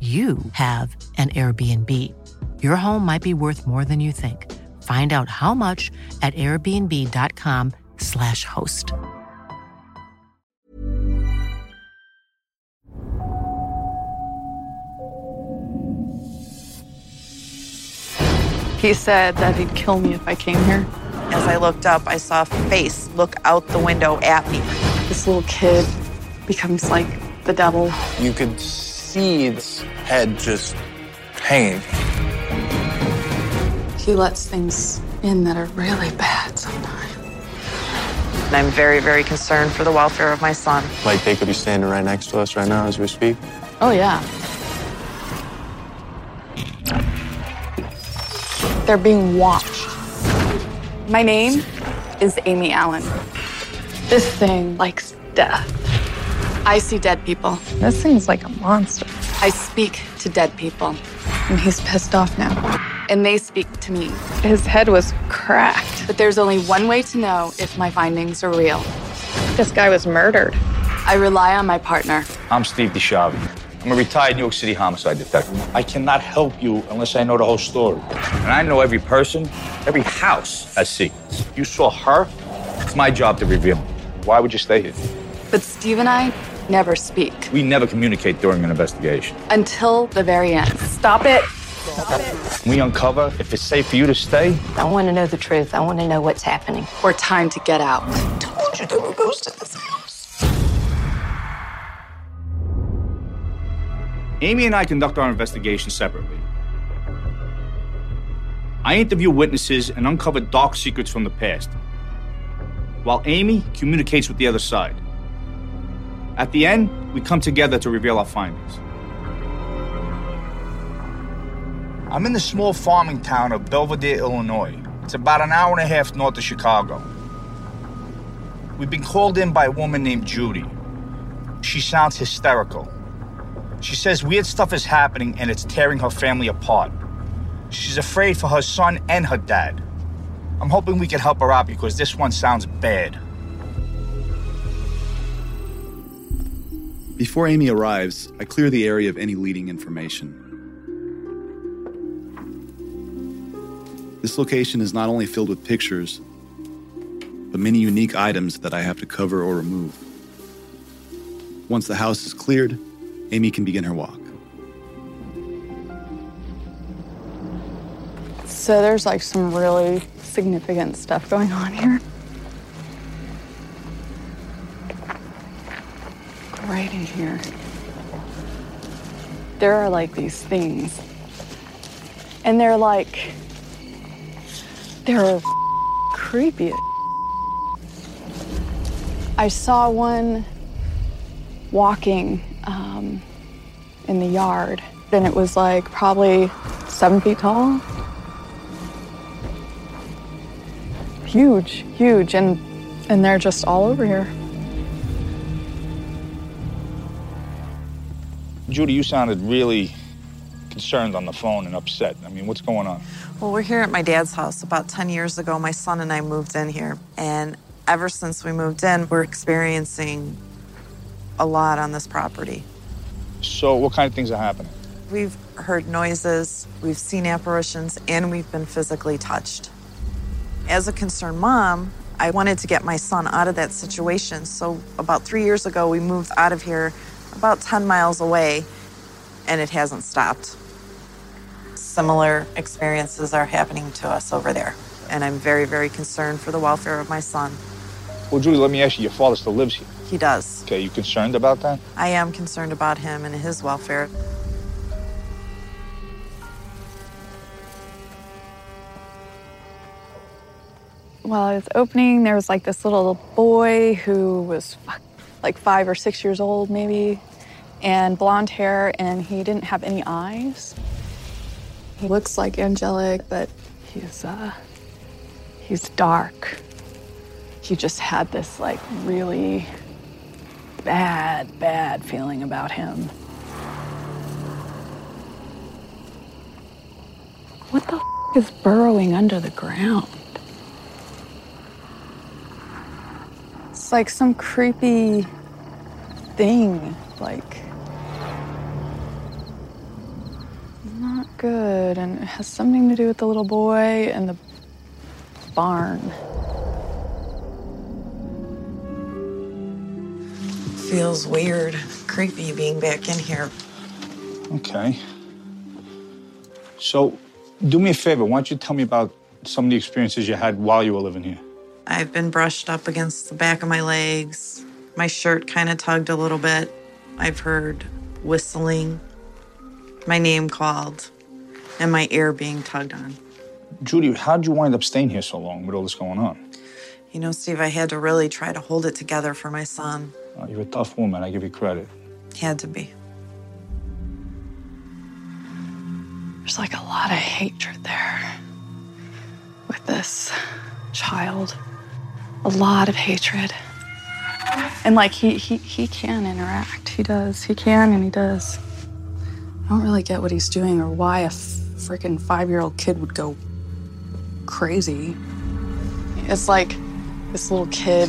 you have an Airbnb. Your home might be worth more than you think. Find out how much at airbnb.com/slash host. He said that he'd kill me if I came here. As I looked up, I saw a face look out the window at me. This little kid becomes like the devil. You could see his head just hanging. He lets things in that are really bad sometimes. And I'm very, very concerned for the welfare of my son. Like they could be standing right next to us right now as we speak. Oh, yeah. They're being watched. My name is Amy Allen. This thing likes death. I see dead people. This thing's like a monster. I speak to dead people. And he's pissed off now. And they speak to me. His head was cracked. But there's only one way to know if my findings are real. This guy was murdered. I rely on my partner. I'm Steve DiSchiavi. I'm a retired New York City homicide detective. I cannot help you unless I know the whole story. And I know every person, every house I see. You saw her, it's my job to reveal. Why would you stay here? But Steve and I never speak. We never communicate during an investigation. Until the very end. Stop it. Stop it. We uncover if it's safe for you to stay. I want to know the truth. I want to know what's happening. Or time to get out. I told you there were ghosts in this house. Amy and I conduct our investigation separately. I interview witnesses and uncover dark secrets from the past, while Amy communicates with the other side. At the end, we come together to reveal our findings. I'm in the small farming town of Belvidere, Illinois. It's about an hour and a half north of Chicago. We've been called in by a woman named Judy. She sounds hysterical. She says weird stuff is happening and it's tearing her family apart. She's afraid for her son and her dad. I'm hoping we can help her out because this one sounds bad. Before Amy arrives, I clear the area of any leading information. This location is not only filled with pictures, but many unique items that I have to cover or remove. Once the house is cleared, Amy can begin her walk. So there's like some really significant stuff going on here. In here. There are like these things. And they're like, they're creepy. I saw one walking um, in the yard, and it was like probably seven feet tall. Huge, huge, and and they're just all over here. Judy, you sounded really concerned on the phone and upset. I mean, what's going on? Well, we're here at my dad's house. About 10 years ago, my son and I moved in here. And ever since we moved in, we're experiencing a lot on this property. So, what kind of things are happening? We've heard noises, we've seen apparitions, and we've been physically touched. As a concerned mom, I wanted to get my son out of that situation. So, about three years ago, we moved out of here about 10 miles away, and it hasn't stopped. Similar experiences are happening to us over there, and I'm very, very concerned for the welfare of my son. Well, Julie, let me ask you your father still lives here. He does. Okay, you concerned about that? I am concerned about him and his welfare. While I was opening, there was like this little boy who was like five or six years old, maybe, and blonde hair, and he didn't have any eyes. He looks like angelic, but he's uh, he's dark. He just had this like really bad, bad feeling about him. What the f- is burrowing under the ground? It's like some creepy thing, like not good, and it has something to do with the little boy and the barn. Feels weird, creepy being back in here. Okay. So, do me a favor. Why don't you tell me about some of the experiences you had while you were living here? I've been brushed up against the back of my legs. My shirt kind of tugged a little bit. I've heard whistling, my name called, and my ear being tugged on. Judy, how'd you wind up staying here so long with all this going on? You know, Steve, I had to really try to hold it together for my son. Uh, you're a tough woman. I give you credit. Had to be. There's like a lot of hatred there with this child. A lot of hatred. And like he he he can interact. He does. He can and he does. I don't really get what he's doing or why a freaking five-year-old kid would go crazy. It's like this little kid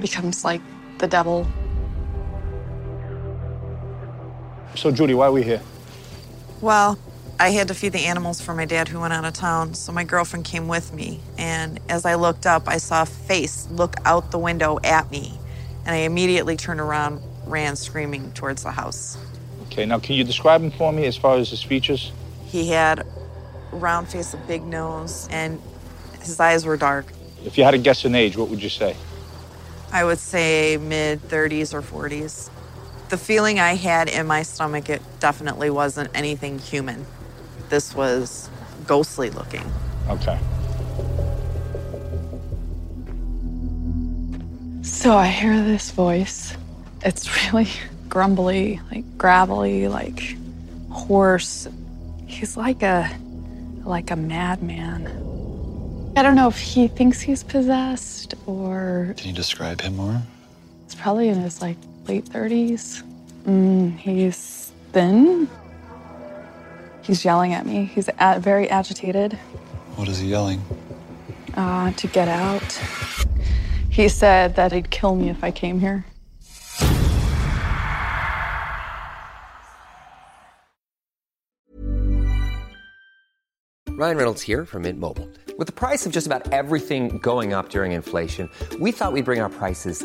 becomes like the devil. So, Judy, why are we here? Well, I had to feed the animals for my dad who went out of town, so my girlfriend came with me. And as I looked up, I saw a face look out the window at me. And I immediately turned around, ran screaming towards the house. Okay, now can you describe him for me as far as his features? He had a round face, a big nose, and his eyes were dark. If you had to guess an age, what would you say? I would say mid 30s or 40s. The feeling I had in my stomach, it definitely wasn't anything human. This was ghostly looking. Okay. So I hear this voice. It's really grumbly, like gravelly, like hoarse. He's like a like a madman. I don't know if he thinks he's possessed or Can you describe him more? He's probably in his like late 30s. Mm, he's thin. He's yelling at me. He's a- very agitated What is he yelling? uh, to get out. He said that he'd kill me if I came here. Ryan Reynolds here from Mint Mobile. With the price of just about everything going up during inflation, we thought we'd bring our prices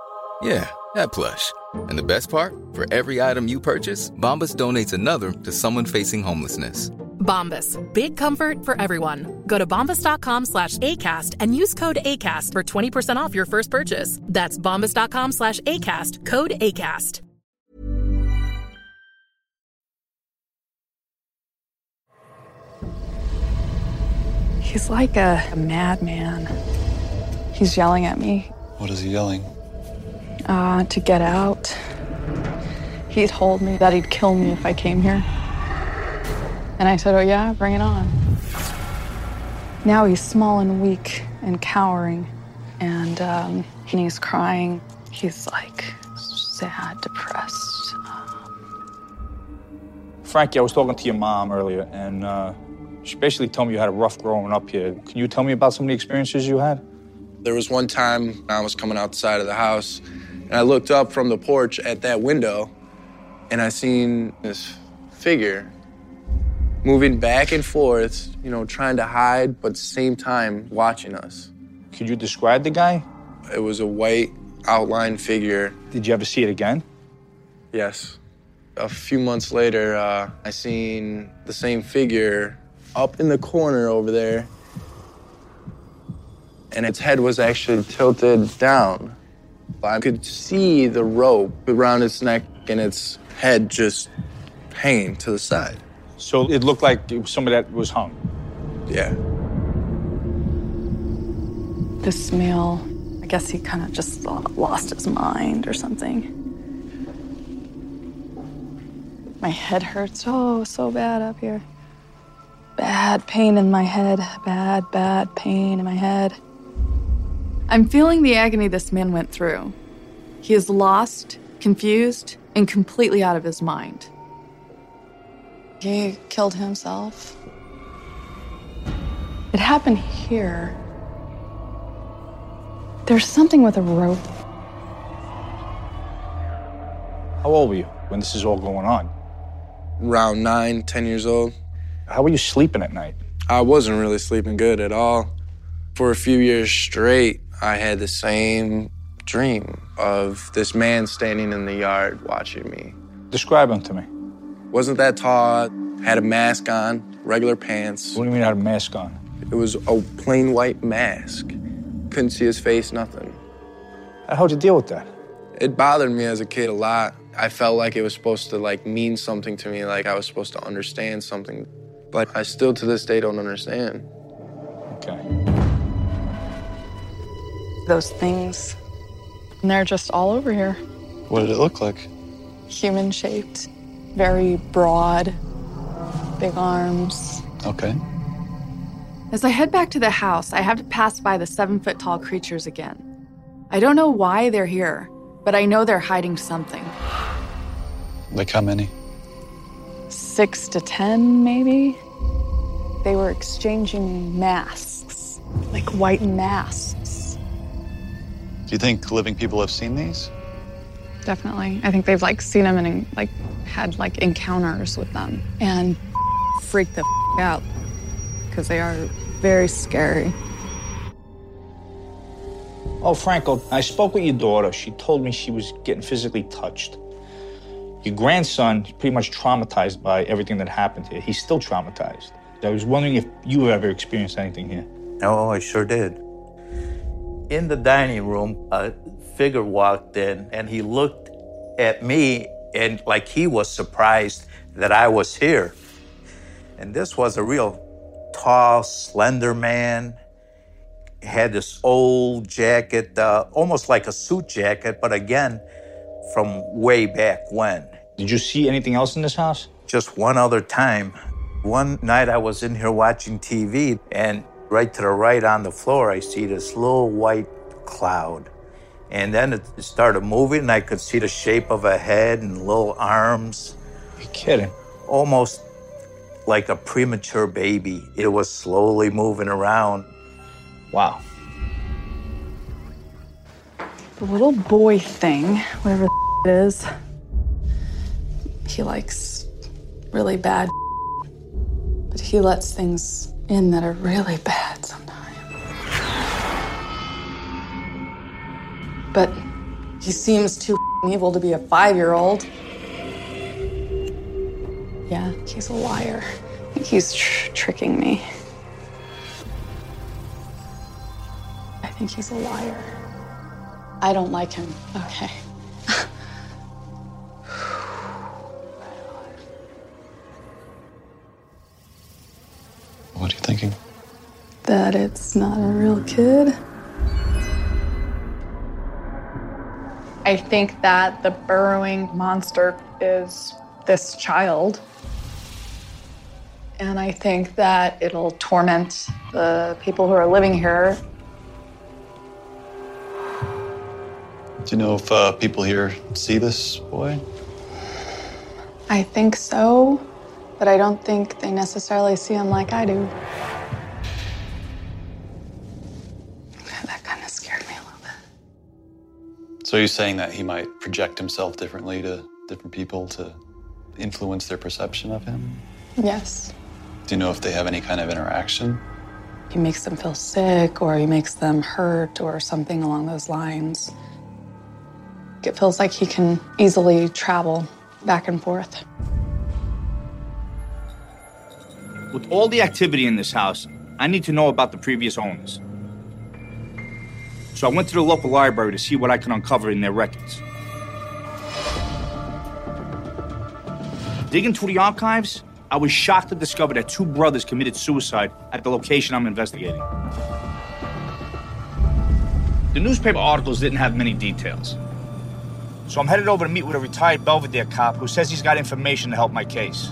Yeah, that plush. And the best part? For every item you purchase, Bombas donates another to someone facing homelessness. Bombas. Big comfort for everyone. Go to bombas.com slash ACAST and use code ACAST for 20% off your first purchase. That's bombas.com slash ACAST. Code ACAST. He's like a, a madman. He's yelling at me What is he yelling? Uh, to get out. He told me that he'd kill me if I came here. And I said, Oh, yeah, bring it on. Now he's small and weak and cowering, and, um, and he's crying. He's like sad, depressed. Frankie, I was talking to your mom earlier, and uh, she basically told me you had a rough growing up here. Can you tell me about some of the experiences you had? There was one time I was coming outside of the house, and I looked up from the porch at that window, and I seen this figure moving back and forth, you know, trying to hide, but at the same time watching us. Could you describe the guy? It was a white outline figure. Did you ever see it again? Yes. A few months later, uh, I seen the same figure up in the corner over there, and its head was actually tilted down. I could see the rope around its neck and its head just hanging to the side. So it looked like it was somebody that was hung. Yeah. This male, I guess he kind of just lost his mind or something. My head hurts oh so bad up here. Bad pain in my head. Bad, bad pain in my head. I'm feeling the agony this man went through. He is lost, confused, and completely out of his mind. He killed himself. It happened here. There's something with a rope. How old were you when this is all going on? Around nine, ten years old. How were you sleeping at night? I wasn't really sleeping good at all. For a few years straight, I had the same dream of this man standing in the yard watching me. Describe him to me. Wasn't that tall, had a mask on, regular pants. What do you mean had a mask on? It was a plain white mask. Couldn't see his face, nothing. How'd you deal with that? It bothered me as a kid a lot. I felt like it was supposed to like mean something to me, like I was supposed to understand something. But I still to this day don't understand. Okay. Those things, and they're just all over here. What did it look like? Human shaped, very broad, big arms. Okay. As I head back to the house, I have to pass by the seven foot tall creatures again. I don't know why they're here, but I know they're hiding something. Like how many? Six to ten, maybe? They were exchanging masks, like white masks. Do you think living people have seen these? Definitely. I think they've like seen them and like had like encounters with them and freaked the f- out because they are very scary. Oh, Franco, I spoke with your daughter. She told me she was getting physically touched. Your grandson is pretty much traumatized by everything that happened here. He's still traumatized. I was wondering if you ever experienced anything here. Oh, I sure did. In the dining room, a figure walked in and he looked at me and like he was surprised that I was here. And this was a real tall, slender man. Had this old jacket, uh, almost like a suit jacket, but again, from way back when. Did you see anything else in this house? Just one other time. One night I was in here watching TV, and right to the right on the floor, I see this little white cloud. And then it started moving, and I could see the shape of a head and little arms. You're kidding? Almost like a premature baby. It was slowly moving around. Wow. The little boy thing, whatever it is, he likes really bad, but he lets things in that are really bad sometimes. But he seems too evil to be a five year old. Yeah, he's a liar. He's tr- tricking me. I think he's a liar. I don't like him. Okay. That it's not a real kid. I think that the burrowing monster is this child. And I think that it'll torment the people who are living here. Do you know if uh, people here see this boy? I think so, but I don't think they necessarily see him like I do. So are you saying that he might project himself differently to different people to influence their perception of him? Yes. Do you know if they have any kind of interaction? He makes them feel sick or he makes them hurt or something along those lines. It feels like he can easily travel back and forth. With all the activity in this house, I need to know about the previous owners. So I went to the local library to see what I could uncover in their records. Digging through the archives, I was shocked to discover that two brothers committed suicide at the location I'm investigating. The newspaper articles didn't have many details. So I'm headed over to meet with a retired Belvidere cop who says he's got information to help my case.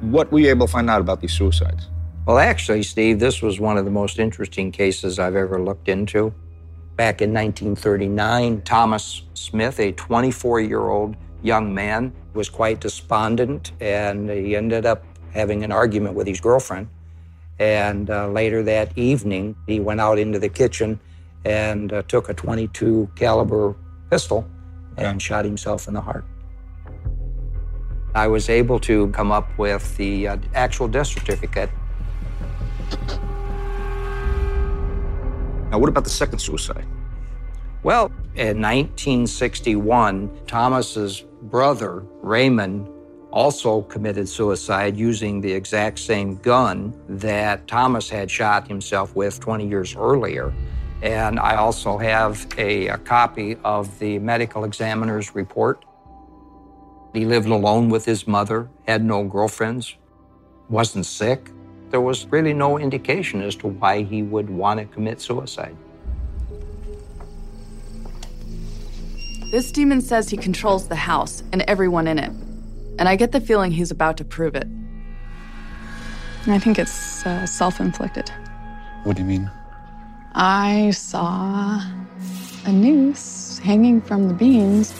What were you able to find out about these suicides? Well, actually, Steve, this was one of the most interesting cases I've ever looked into. Back in 1939, Thomas Smith, a 24 year old young man, was quite despondent and he ended up having an argument with his girlfriend. And uh, later that evening, he went out into the kitchen and uh, took a 22 caliber pistol and shot himself in the heart. I was able to come up with the uh, actual death certificate Now, what about the second suicide? Well, in 1961, Thomas's brother, Raymond, also committed suicide using the exact same gun that Thomas had shot himself with 20 years earlier. And I also have a, a copy of the medical examiner's report. He lived alone with his mother, had no girlfriends, wasn't sick. There was really no indication as to why he would want to commit suicide. This demon says he controls the house and everyone in it. And I get the feeling he's about to prove it. I think it's uh, self inflicted. What do you mean? I saw a noose hanging from the beams.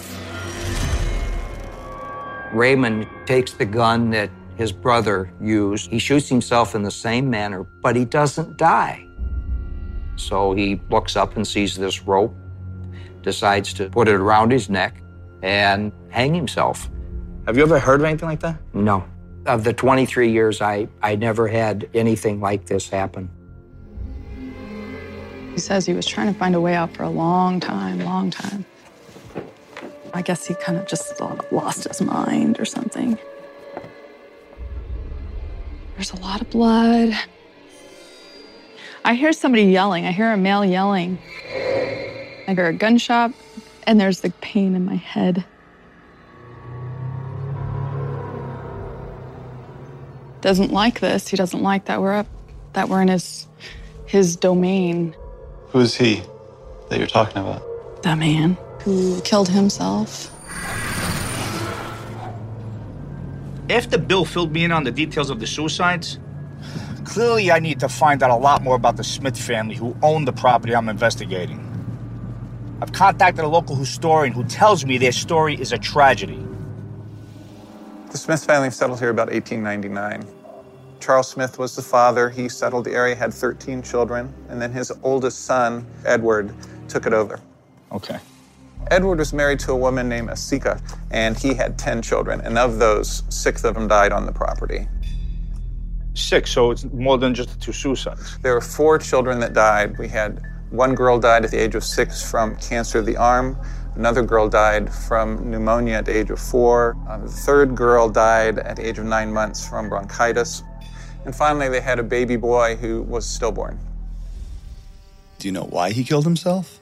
Raymond takes the gun that his brother used. He shoots himself in the same manner, but he doesn't die. So he looks up and sees this rope, decides to put it around his neck and hang himself. Have you ever heard of anything like that? No. Of the 23 years, I, I never had anything like this happen. He says he was trying to find a way out for a long time, long time. I guess he kind of just lost his mind or something. There's a lot of blood. I hear somebody yelling. I hear a male yelling. I hear a gunshot, and there's the pain in my head. Doesn't like this. He doesn't like that we're up, that we're in his his domain. Who is he? that you're talking about? The man who killed himself. After Bill filled me in on the details of the suicides, clearly I need to find out a lot more about the Smith family who owned the property I'm investigating. I've contacted a local historian who tells me their story is a tragedy. The Smith family settled here about 1899. Charles Smith was the father. He settled the area, had 13 children, and then his oldest son, Edward, took it over. Okay. Edward was married to a woman named Asika, and he had 10 children, and of those, six of them died on the property. Six, so it's more than just the two suicides. There were four children that died. We had one girl died at the age of six from cancer of the arm. Another girl died from pneumonia at the age of four. Uh, the third girl died at the age of nine months from bronchitis. And finally, they had a baby boy who was stillborn. Do you know why he killed himself?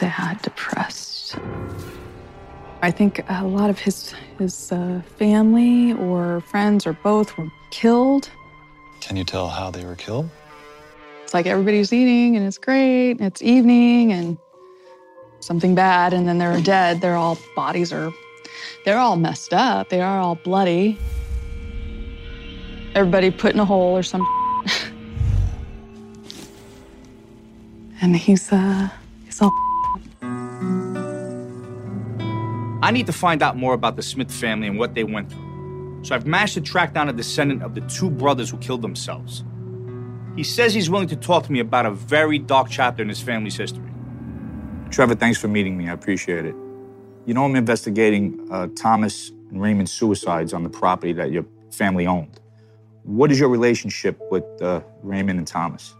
Sad, depressed. I think a lot of his his uh, family or friends or both were killed. Can you tell how they were killed? It's like everybody's eating and it's great. And it's evening and something bad, and then they're dead. They're all bodies are they're all messed up. They are all bloody. Everybody put in a hole or some. and he's uh he's all. I need to find out more about the Smith family and what they went through. So I've managed to track down a descendant of the two brothers who killed themselves. He says he's willing to talk to me about a very dark chapter in his family's history. Trevor, thanks for meeting me. I appreciate it. You know, I'm investigating uh, Thomas and Raymond's suicides on the property that your family owned. What is your relationship with uh, Raymond and Thomas?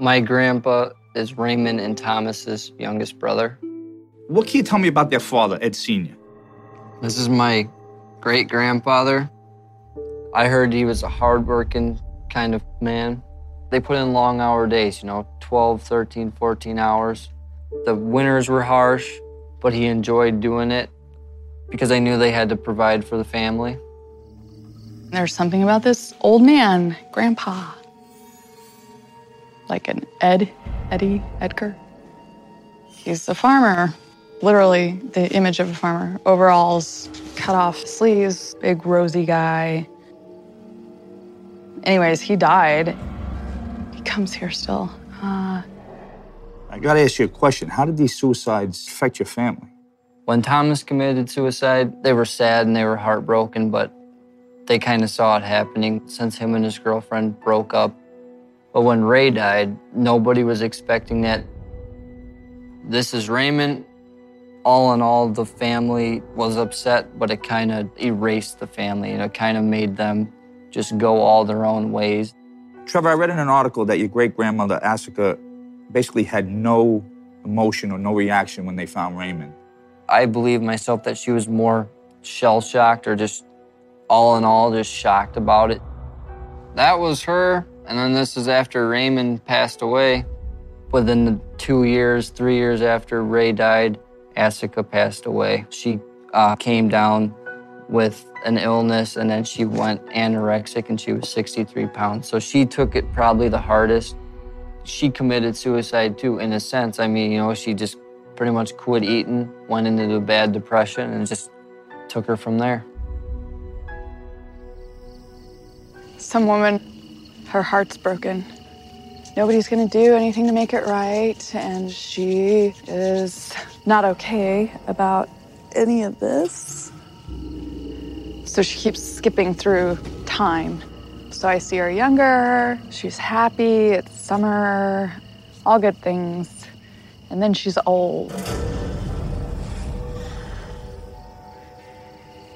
My grandpa is Raymond and Thomas's youngest brother. What can you tell me about their father, Ed Sr.? This is my great grandfather. I heard he was a hardworking kind of man. They put in long hour days, you know, 12, 13, 14 hours. The winters were harsh, but he enjoyed doing it because I knew they had to provide for the family. There's something about this old man, Grandpa. Like an Ed, Eddie, Edgar. He's a farmer, literally the image of a farmer. Overalls, cut off sleeves, big rosy guy. Anyways, he died. He comes here still. Uh, I gotta ask you a question. How did these suicides affect your family? When Thomas committed suicide, they were sad and they were heartbroken, but they kind of saw it happening since him and his girlfriend broke up. But when Ray died, nobody was expecting that. This is Raymond. All in all, the family was upset, but it kind of erased the family and it kind of made them just go all their own ways. Trevor, I read in an article that your great grandmother, Asuka, basically had no emotion or no reaction when they found Raymond. I believe myself that she was more shell shocked or just all in all just shocked about it. That was her. And then this is after Raymond passed away. Within the two years, three years after Ray died, Asika passed away. She uh, came down with an illness and then she went anorexic and she was 63 pounds. So she took it probably the hardest. She committed suicide too, in a sense. I mean, you know, she just pretty much quit eating, went into a bad depression, and just took her from there. some woman, her heart's broken. Nobody's gonna do anything to make it right, and she is not okay about any of this. So she keeps skipping through time. So I see her younger, she's happy, it's summer, all good things. And then she's old.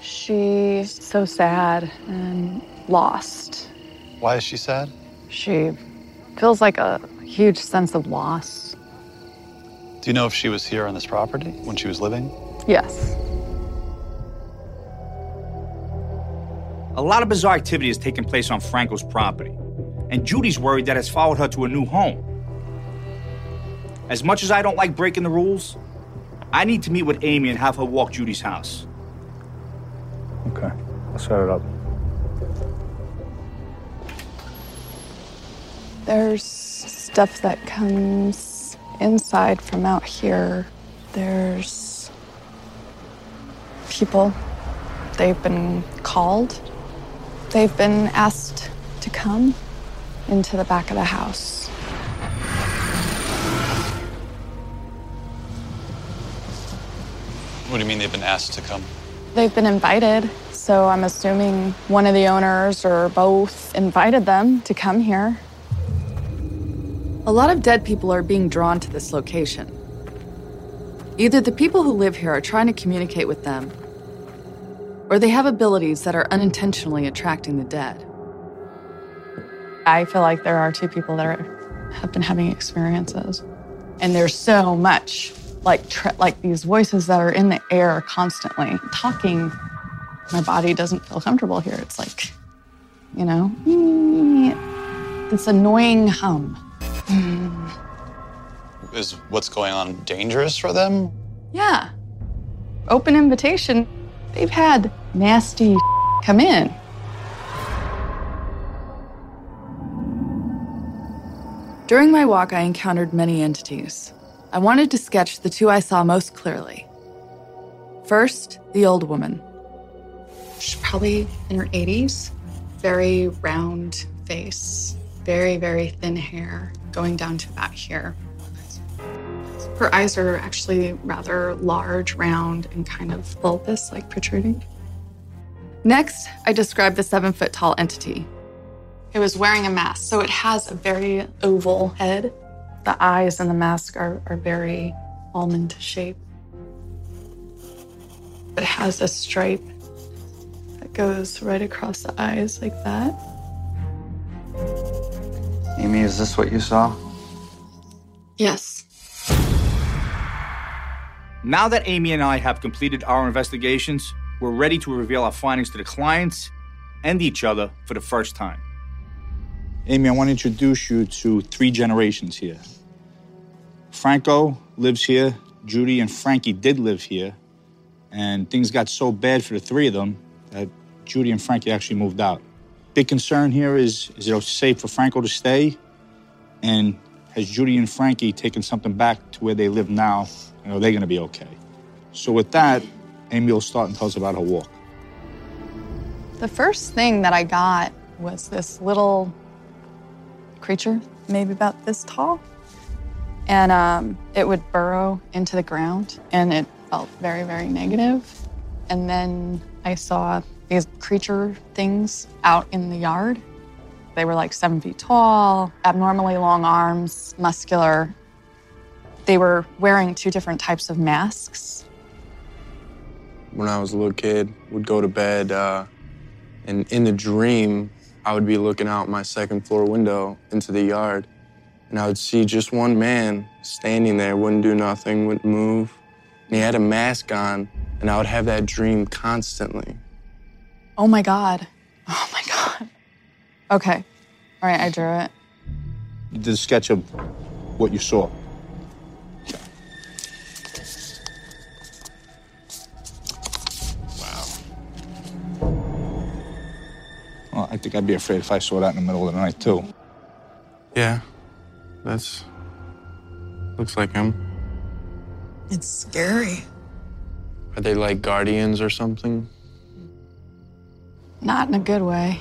She's so sad and lost. Why is she sad? She feels like a huge sense of loss. Do you know if she was here on this property when she was living? Yes. A lot of bizarre activity has taken place on Franco's property, and Judy's worried that it's followed her to a new home. As much as I don't like breaking the rules, I need to meet with Amy and have her walk Judy's house. Okay, I'll set it up. There's stuff that comes inside from out here, there's people. They've been called. They've been asked to come into the back of the house. What do you mean they've been asked to come? They've been invited, so I'm assuming one of the owners or both invited them to come here. A lot of dead people are being drawn to this location. Either the people who live here are trying to communicate with them, or they have abilities that are unintentionally attracting the dead. I feel like there are two people that are, have been having experiences, and there's so much like tr- like these voices that are in the air constantly talking. My body doesn't feel comfortable here. It's like, you know, this annoying hum. Hmm. Is what's going on dangerous for them? Yeah. Open invitation. They've had nasty come in. During my walk, I encountered many entities. I wanted to sketch the two I saw most clearly. First, the old woman. She's probably in her 80s. Very round face, very, very thin hair, going down to about here. Her eyes are actually rather large, round, and kind of bulbous, like protruding. Next, I described the seven foot tall entity. It was wearing a mask, so it has a very oval head. The eyes and the mask are, are very almond shape. It has a stripe that goes right across the eyes like that. Amy, is this what you saw? Yes. Now that Amy and I have completed our investigations, we're ready to reveal our findings to the clients and each other for the first time. Amy, I want to introduce you to three generations here. Franco lives here, Judy and Frankie did live here, and things got so bad for the three of them that Judy and Frankie actually moved out. Big concern here is is it safe for Franco to stay? And has Judy and Frankie taken something back to where they live now? And are they going to be okay? So, with that, Amy will start and tell us about her walk. The first thing that I got was this little creature, maybe about this tall. And um, it would burrow into the ground, and it felt very, very negative. And then I saw these creature things out in the yard. They were like seven feet tall, abnormally long arms, muscular. They were wearing two different types of masks. When I was a little kid, would go to bed, uh, and in the dream, I would be looking out my second floor window into the yard, and I would see just one man standing there, wouldn't do nothing, wouldn't move. And he had a mask on, and I would have that dream constantly. Oh my God. Oh my God. Okay. All right, I drew it. You did a sketch of what you saw. Wow. Well, I think I'd be afraid if I saw that in the middle of the night, too. Yeah, that's. looks like him. It's scary. Are they like guardians or something? Not in a good way.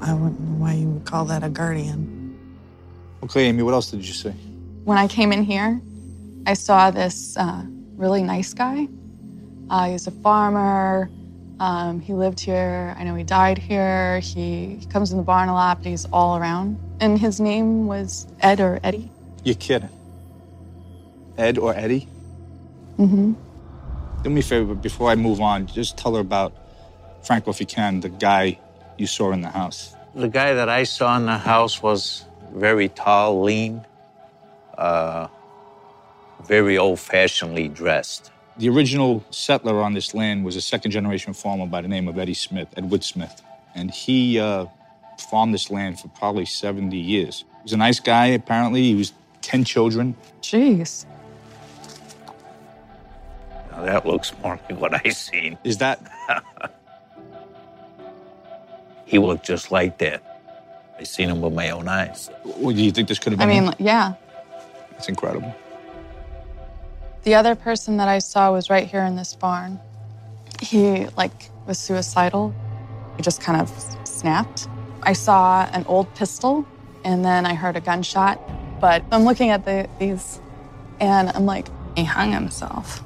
I wouldn't know why you would call that a guardian. Okay, Amy, what else did you see? When I came in here, I saw this uh, really nice guy. Uh, he's a farmer. Um, he lived here. I know he died here. He, he comes in the barn a lot, but he's all around. And his name was Ed or Eddie. You're kidding. Ed or Eddie? Mm-hmm. Do me a favor, before I move on, just tell her about Franco, if you can, the guy you saw in the house. The guy that I saw in the house was very tall, lean, uh, very old fashionedly dressed. The original settler on this land was a second generation farmer by the name of Eddie Smith, Edward Smith. And he uh, farmed this land for probably 70 years. He was a nice guy, apparently. He was 10 children. Jeez. Now that looks more like what I seen. Is that? he looked just like that. I seen him with my own eyes. Well, do you think this could have I been mean, yeah. It's incredible. The other person that I saw was right here in this barn. He like was suicidal. He just kind of snapped. I saw an old pistol and then I heard a gunshot. But I'm looking at the, these and I'm like, he hung himself.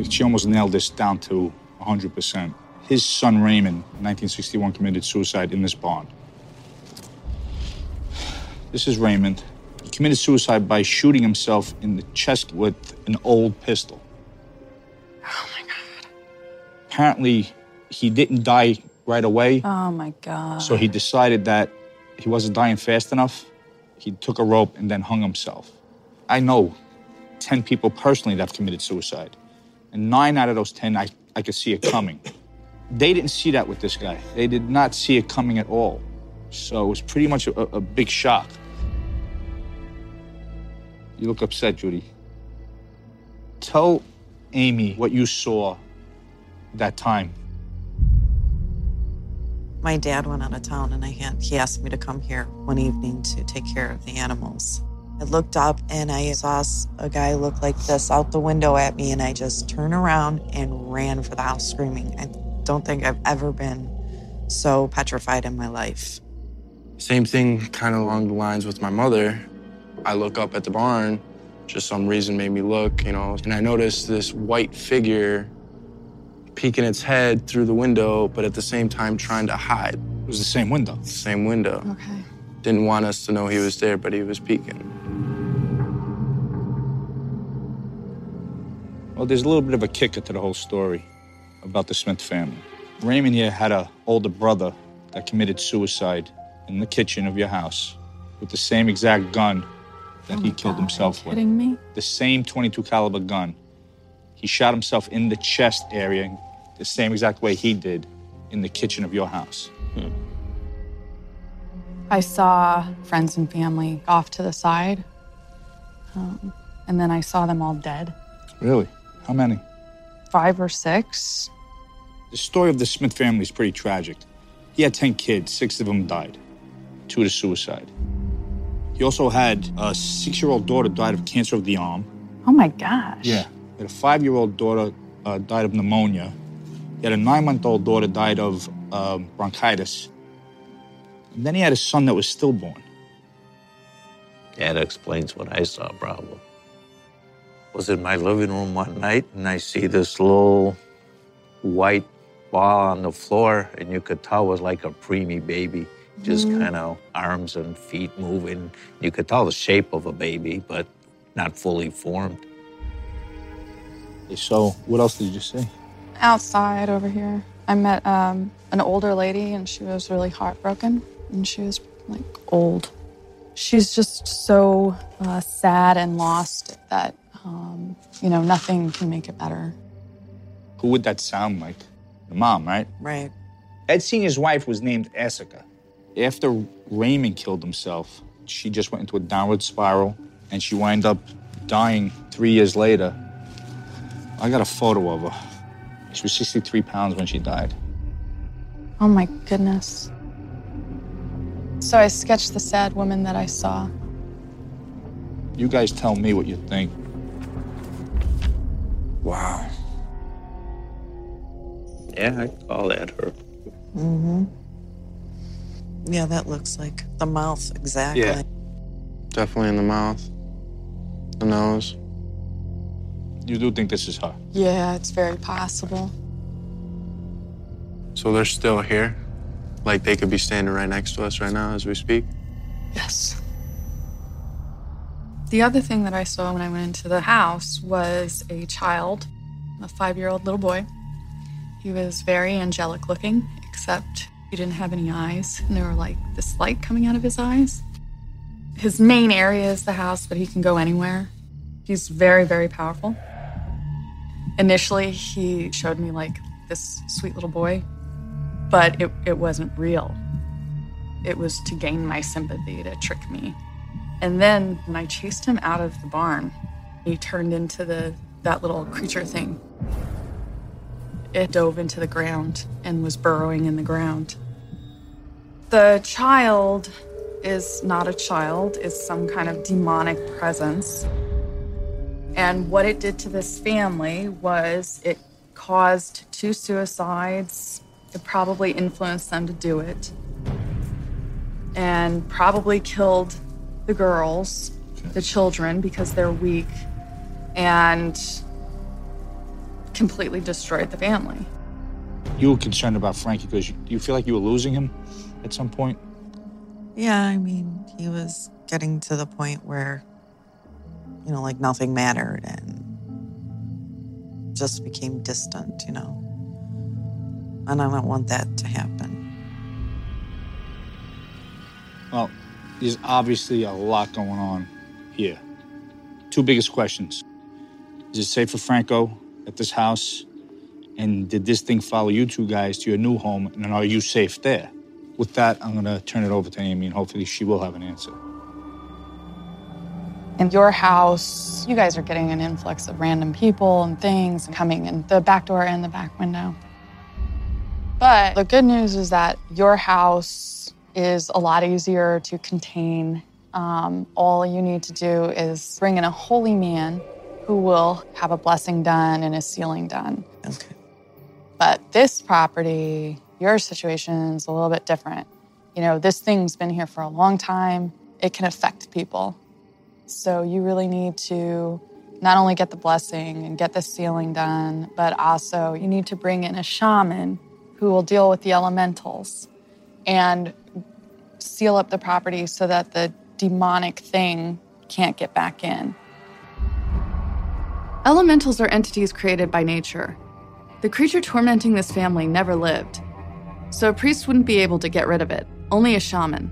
Like, She almost nailed this down to 100%. His son Raymond, 1961, committed suicide in this barn. This is Raymond. He committed suicide by shooting himself in the chest with an old pistol. Oh my God. Apparently, he didn't die right away, Oh my God. so he decided that he wasn't dying fast enough. He took a rope and then hung himself. I know 10 people personally that have committed suicide. And nine out of those 10, I, I could see it coming. They didn't see that with this guy. They did not see it coming at all. So it was pretty much a, a big shock. You look upset, Judy. Tell Amy what you saw that time. My dad went out of town and I had he asked me to come here one evening to take care of the animals. I looked up and I saw a guy look like this out the window at me and I just turned around and ran for the house screaming. I don't think I've ever been so petrified in my life. Same thing, kind of along the lines with my mother. I look up at the barn, just some reason made me look, you know, and I noticed this white figure peeking its head through the window, but at the same time trying to hide. It was the same window. Same window. Okay. Didn't want us to know he was there, but he was peeking. Well, there's a little bit of a kicker to the whole story about the Smith family. Raymond here had an older brother that committed suicide in the kitchen of your house with the same exact gun that he killed himself with. Kidding me? The same 22 caliber gun. He shot himself in the chest area the same exact way he did in the kitchen of your house. I saw friends and family off to the side. Um, and then I saw them all dead. Really? How many? Five or six. The story of the Smith family is pretty tragic. He had 10 kids, six of them died, two to suicide. He also had a six year old daughter died of cancer of the arm. Oh my gosh. Yeah. He had a five year old daughter uh, died of pneumonia. He had a nine month old daughter died of um, bronchitis. And then he had a son that was stillborn. That explains what I saw, probably. Was in my living room one night and I see this little white ball on the floor, and you could tell it was like a preemie baby, just Mhm. kind of arms and feet moving. You could tell the shape of a baby, but not fully formed. So, what else did you see? Outside over here, I met um, an older lady and she was really heartbroken and she was like old. She's just so uh, sad and lost that, um, you know, nothing can make it better. Who would that sound like? The mom, right? Right. Ed Sr.'s wife was named Essica. After Raymond killed himself, she just went into a downward spiral and she wound up dying three years later. I got a photo of her. She was 63 pounds when she died. Oh my goodness. So I sketched the sad woman that I saw. You guys tell me what you think. Wow. Yeah, I'd call that her. Mm-hmm. Yeah, that looks like the mouth exactly. Yeah. Definitely in the mouth, the nose. You do think this is her? Yeah, it's very possible. So they're still here? Like they could be standing right next to us right now as we speak? Yes. The other thing that I saw when I went into the house was a child, a five year old little boy. He was very angelic looking, except he didn't have any eyes, and there were like this light coming out of his eyes. His main area is the house, but he can go anywhere. He's very, very powerful. Initially, he showed me like this sweet little boy, but it, it wasn't real. It was to gain my sympathy, to trick me. And then when I chased him out of the barn, he turned into the that little creature thing. It dove into the ground and was burrowing in the ground. The child is not a child, is some kind of demonic presence. And what it did to this family was it caused two suicides. It probably influenced them to do it. And probably killed the girls, the children, because they're weak. And completely destroyed the family. You were concerned about Frankie because you, you feel like you were losing him at some point? Yeah, I mean, he was getting to the point where, you know, like nothing mattered and just became distant, you know. And I don't want that to happen. Well, there's obviously a lot going on here. Two biggest questions. Is it safe for Franco at this house? And did this thing follow you two guys to your new home? And are you safe there? With that, I'm going to turn it over to Amy, and hopefully she will have an answer. In your house, you guys are getting an influx of random people and things coming in the back door and the back window. But the good news is that your house is a lot easier to contain. Um, all you need to do is bring in a holy man who will have a blessing done and a sealing done. Okay. But this property, your situation is a little bit different. You know, this thing's been here for a long time. It can affect people. So you really need to not only get the blessing and get the sealing done, but also you need to bring in a shaman who will deal with the elementals and seal up the property so that the demonic thing can't get back in. Elementals are entities created by nature. The creature tormenting this family never lived, so a priest wouldn't be able to get rid of it, only a shaman.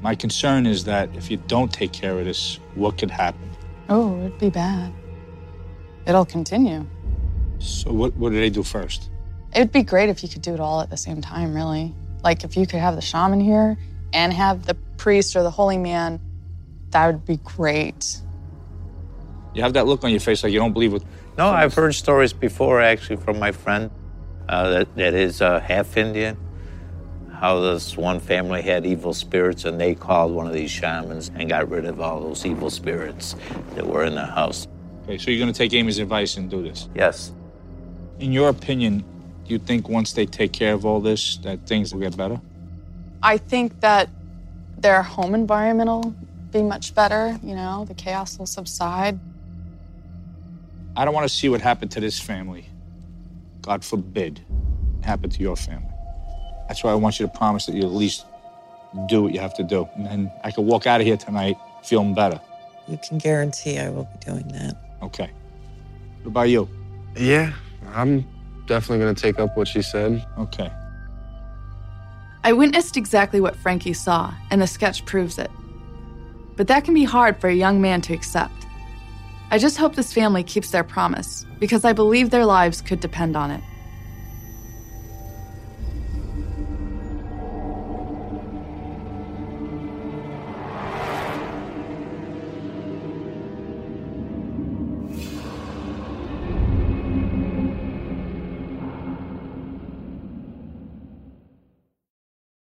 My concern is that if you don't take care of this, what could happen? Oh, it'd be bad. It'll continue. So, what, what do they do first? It'd be great if you could do it all at the same time, really. Like if you could have the shaman here and have the priest or the holy man, that would be great. You have that look on your face like you don't believe it. No, I've heard stories before actually from my friend uh, that, that is uh, half Indian. How this one family had evil spirits and they called one of these shamans and got rid of all those evil spirits that were in the house. Okay, so you're going to take Amy's advice and do this? Yes. In your opinion, do you think once they take care of all this, that things will get better? I think that their home environment will be much better. You know, the chaos will subside. I don't want to see what happened to this family. God forbid, happen to your family. That's why I want you to promise that you at least do what you have to do. And then I can walk out of here tonight feeling better. You can guarantee I will be doing that. Okay. What about you? Yeah, I'm definitely going to take up what she said. Okay. I witnessed exactly what Frankie saw, and the sketch proves it. But that can be hard for a young man to accept. I just hope this family keeps their promise, because I believe their lives could depend on it.